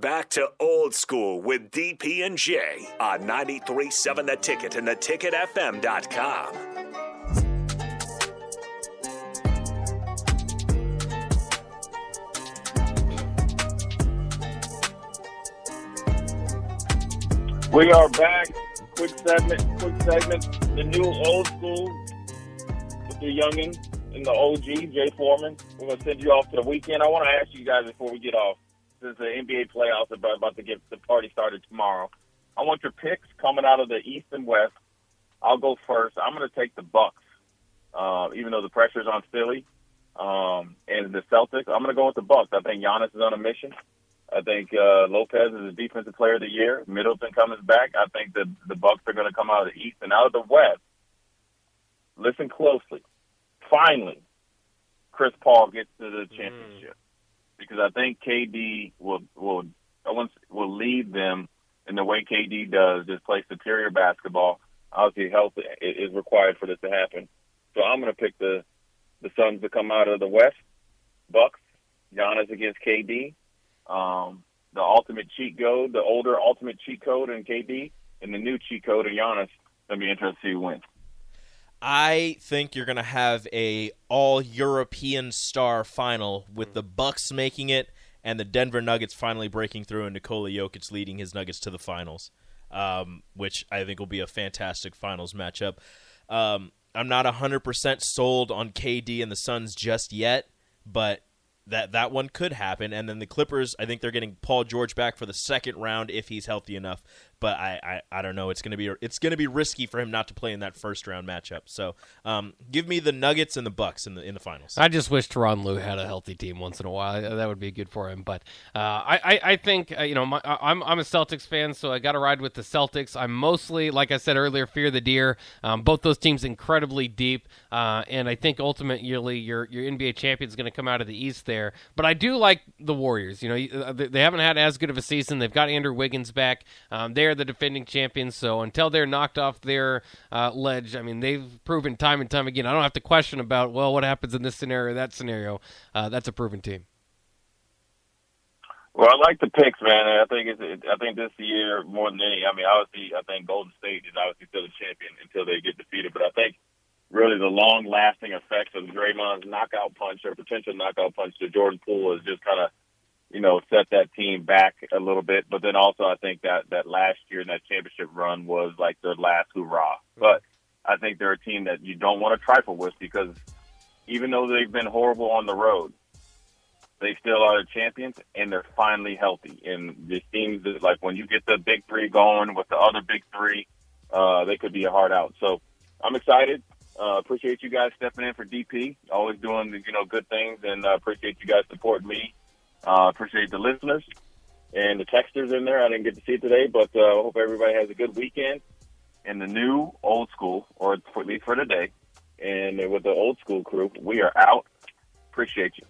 Back to old school with DP and J on 93.7 The Ticket and theticketfm.com. We are back. Quick segment, quick segment. The new old school with the youngin and the OG, Jay Foreman. We're to send you off to the weekend. I want to ask you guys before we get off, since the NBA playoffs are about to get the party started tomorrow, I want your picks coming out of the East and West. I'll go first. I'm going to take the Bucks, uh, even though the pressure's on Philly um, and the Celtics. I'm going to go with the Bucks. I think Giannis is on a mission. I think uh, Lopez is the defensive player of the year. Middleton comes back. I think the the Bucks are going to come out of the East and out of the West. Listen closely. Finally, Chris Paul gets to the championship mm. Because I think KD will will I want will lead them in the way KD does, just play superior basketball. Obviously, health is required for this to happen. So I'm going to pick the the Suns to come out of the West. Bucks, Giannis against KD um, the ultimate cheat code, the older ultimate cheat code in KD, and the new cheat code in Giannis. Gonna be interested to see who wins. I think you're going to have a all European star final with the Bucks making it and the Denver Nuggets finally breaking through and Nikola Jokic leading his Nuggets to the finals, um, which I think will be a fantastic finals matchup. Um, I'm not 100% sold on KD and the Suns just yet, but that that one could happen. And then the Clippers, I think they're getting Paul George back for the second round if he's healthy enough but I, I, I don't know. It's gonna be it's gonna be risky for him not to play in that first round matchup. So um, give me the Nuggets and the Bucks in the in the finals. I just wish Tyronn Lue had a healthy team once in a while. That would be good for him. But uh, I, I, I think uh, you know my, I'm I'm a Celtics fan, so I got to ride with the Celtics. I'm mostly like I said earlier, fear the deer. Um, both those teams incredibly deep, uh, and I think ultimately your your NBA champion is going to come out of the East there. But I do like the Warriors. You know uh, they haven't had as good of a season. They've got Andrew Wiggins back. Um, they're the defending champions. So until they're knocked off their uh, ledge, I mean, they've proven time and time again. I don't have to question about well, what happens in this scenario, that scenario. Uh, that's a proven team. Well, I like the picks, man. I think it's. I think this year more than any. I mean, obviously, I think Golden State is obviously still a champion until they get defeated. But I really the long-lasting effects of Draymond's knockout punch or potential knockout punch to Jordan Poole is just kind of you know, set that team back a little bit. But then also, I think that that last year in that championship run was like their last hurrah. But I think they're a team that you don't want to trifle with because even though they've been horrible on the road, they still are the champions and they're finally healthy. And it seems that like when you get the big three going with the other big three, uh, they could be a hard out. So I'm excited. Uh, appreciate you guys stepping in for DP, always doing you know good things, and uh, appreciate you guys supporting me uh, appreciate the listeners and the texters in there. I didn't get to see it today, but uh, I hope everybody has a good weekend. And the new old school, or at least for today, and with the old school crew, we are out. Appreciate you.